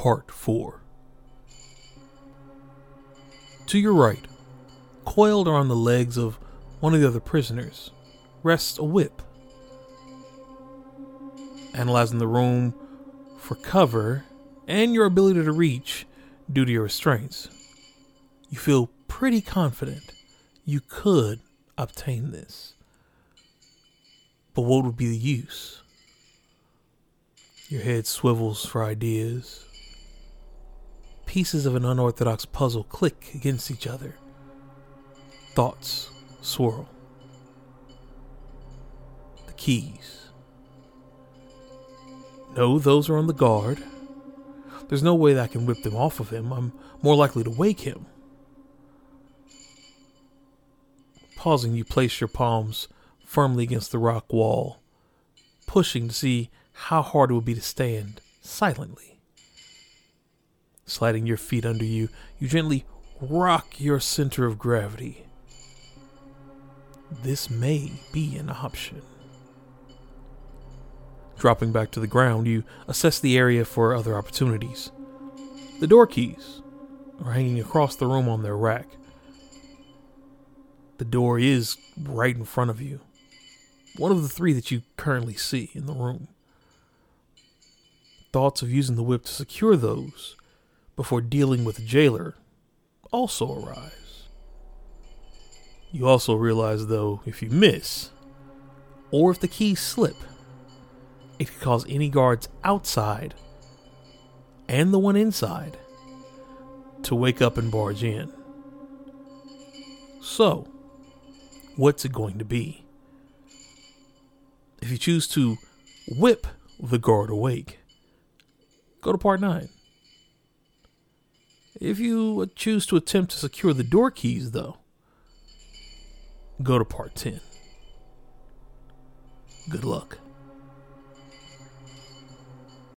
Part 4. To your right, coiled around the legs of one of the other prisoners, rests a whip. Analyzing the room for cover and your ability to reach due to your restraints, you feel pretty confident you could obtain this. But what would be the use? Your head swivels for ideas. Pieces of an unorthodox puzzle click against each other. Thoughts swirl. The keys. No, those are on the guard. There's no way that I can whip them off of him. I'm more likely to wake him. Pausing, you place your palms firmly against the rock wall, pushing to see how hard it would be to stand silently. Sliding your feet under you, you gently rock your center of gravity. This may be an option. Dropping back to the ground, you assess the area for other opportunities. The door keys are hanging across the room on their rack. The door is right in front of you. One of the three that you currently see in the room. Thoughts of using the whip to secure those before dealing with jailer also arise. You also realize, though, if you miss, or if the keys slip, it could cause any guards outside and the one inside to wake up and barge in. So, what's it going to be? If you choose to whip the guard awake, go to part 9. If you choose to attempt to secure the door keys, though, go to part 10. Good luck.